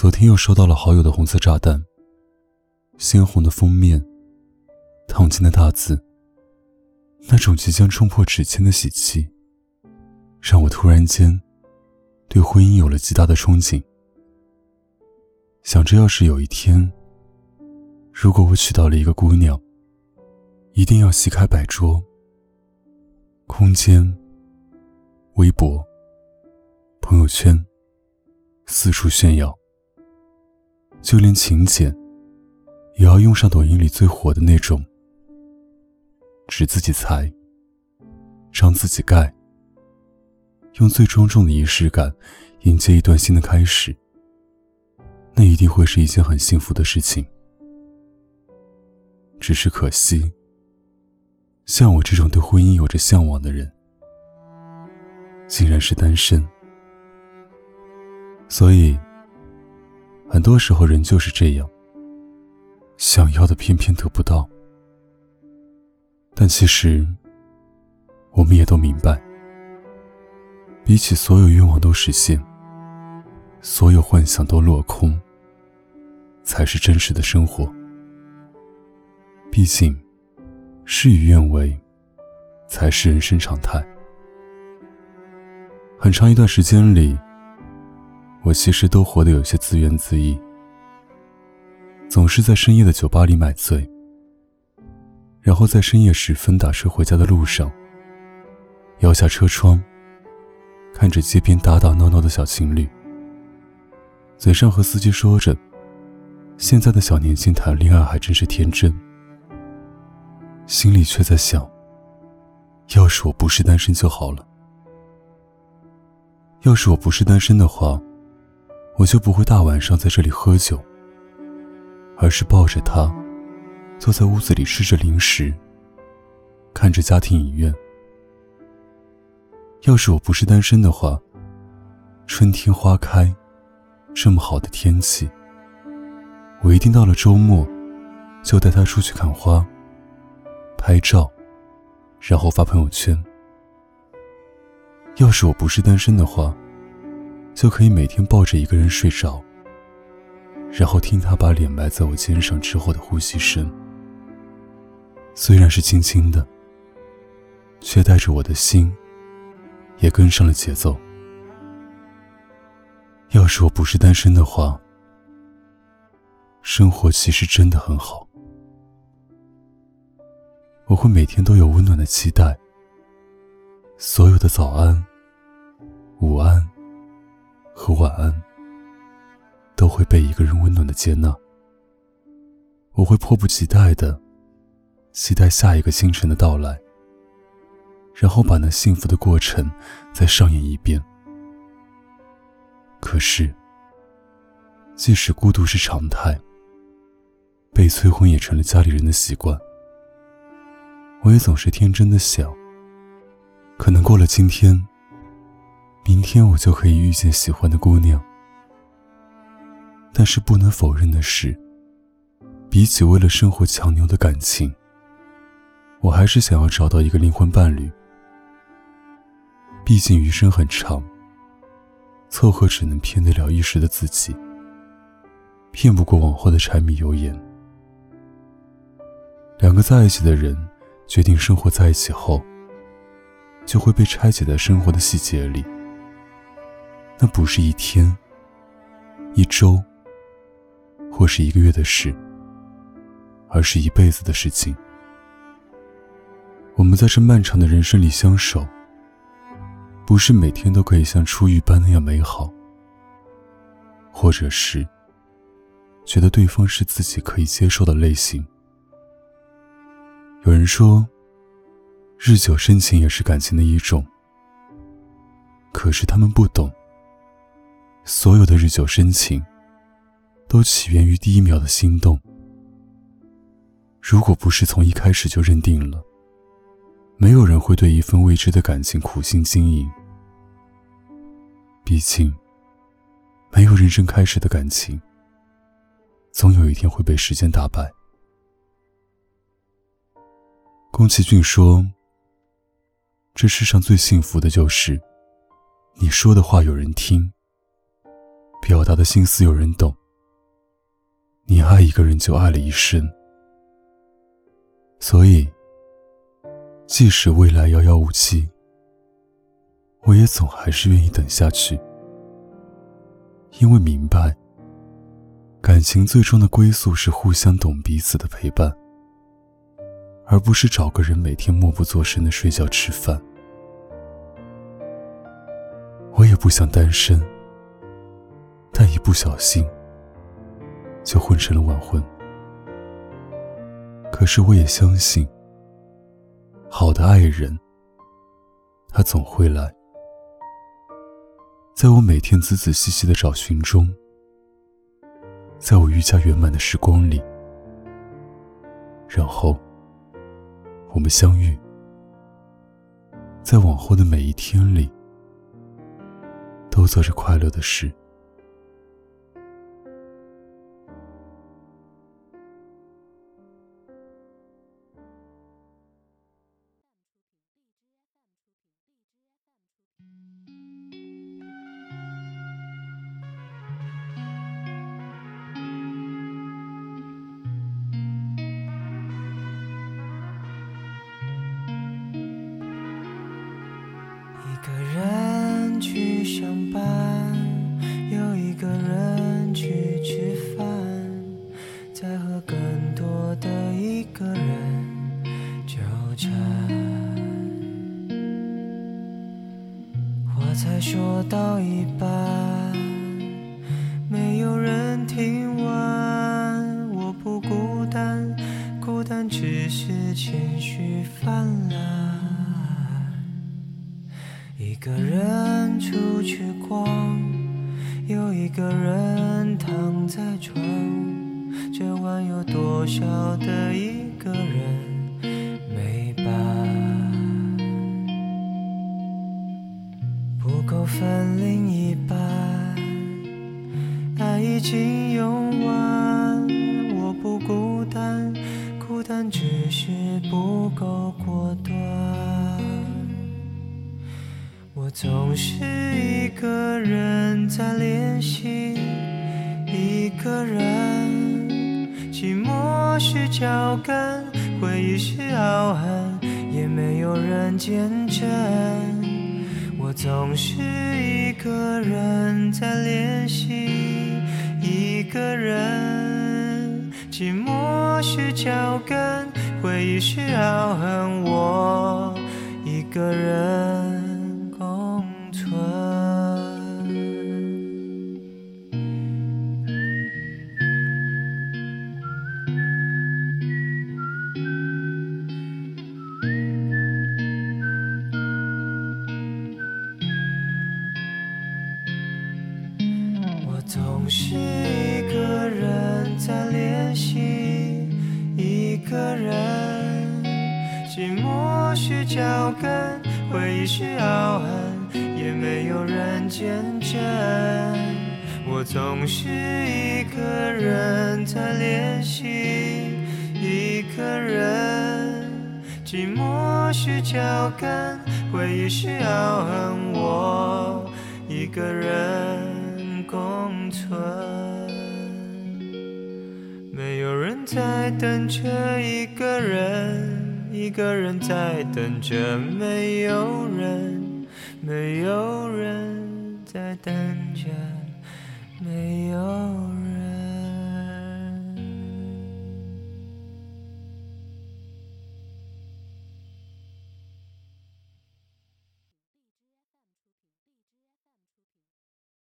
昨天又收到了好友的红色炸弹，鲜红的封面，烫金的大字，那种即将冲破指尖的喜气，让我突然间对婚姻有了极大的憧憬。想着，要是有一天，如果我娶到了一个姑娘，一定要席开摆桌，空间、微博、朋友圈，四处炫耀。就连请柬，也要用上抖音里最火的那种，纸自己裁，章自己盖，用最庄重的仪式感迎接一段新的开始。那一定会是一件很幸福的事情。只是可惜，像我这种对婚姻有着向往的人，竟然是单身。所以。很多时候，人就是这样，想要的偏偏得不到。但其实，我们也都明白，比起所有愿望都实现，所有幻想都落空，才是真实的生活。毕竟，事与愿违，才是人生常态。很长一段时间里。我其实都活得有些自怨自艾，总是在深夜的酒吧里买醉，然后在深夜时分打车回家的路上，摇下车窗，看着街边打打闹闹的小情侣，嘴上和司机说着：“现在的小年轻谈恋爱还真是天真。”心里却在想：“要是我不是单身就好了。要是我不是单身的话。”我就不会大晚上在这里喝酒，而是抱着他，坐在屋子里吃着零食，看着家庭影院。要是我不是单身的话，春天花开，这么好的天气，我一定到了周末，就带他出去看花、拍照，然后发朋友圈。要是我不是单身的话，就可以每天抱着一个人睡着，然后听他把脸埋在我肩上之后的呼吸声。虽然是轻轻的，却带着我的心，也跟上了节奏。要是我不是单身的话，生活其实真的很好。我会每天都有温暖的期待，所有的早安、午安。晚安都会被一个人温暖的接纳。我会迫不及待的期待下一个清晨的到来，然后把那幸福的过程再上演一遍。可是，即使孤独是常态，被催婚也成了家里人的习惯，我也总是天真的想，可能过了今天。明天我就可以遇见喜欢的姑娘，但是不能否认的是，比起为了生活强扭的感情，我还是想要找到一个灵魂伴侣。毕竟余生很长，凑合只能骗得了一时的自己，骗不过往后的柴米油盐。两个在一起的人决定生活在一起后，就会被拆解在生活的细节里。那不是一天、一周，或是一个月的事，而是一辈子的事情。我们在这漫长的人生里相守，不是每天都可以像初遇般那样美好，或者是觉得对方是自己可以接受的类型。有人说，日久生情也是感情的一种，可是他们不懂。所有的日久生情，都起源于第一秒的心动。如果不是从一开始就认定了，没有人会对一份未知的感情苦心经营。毕竟，没有认真开始的感情，总有一天会被时间打败。宫崎骏说：“这世上最幸福的就是，你说的话有人听。”表达的心思有人懂。你爱一个人就爱了一生，所以，即使未来遥遥无期，我也总还是愿意等下去，因为明白，感情最终的归宿是互相懂彼此的陪伴，而不是找个人每天默不作声的睡觉吃饭。我也不想单身。不小心，就混成了晚婚。可是我也相信，好的爱人，他总会来，在我每天仔仔细细的找寻中，在我愈加圆满的时光里，然后我们相遇，在往后的每一天里，都做着快乐的事。去上班，有一个人去吃饭，再和更多的一个人纠缠。话才说到一半，没有人听完。我不孤单，孤单只是情绪泛滥。一个人出去逛，又一个人躺在床，这晚有多少的一个人没伴？不够分另一半，爱已经用完。我不孤单，孤单只是不够果断。我总是一个人在练习，一个人，寂寞是脚跟，回忆是傲寒，也没有人见证。我总是一个人在练习，一个人，寂寞是脚跟，回忆是傲寒，我一个人。是脚跟，回忆是傲寒，也没有人见证。我总是一个人在练习，一个人，寂寞是脚跟，回忆是傲寒，我一个人。共存，没有人在等着一个人，一个人在等着没有人没有人在等着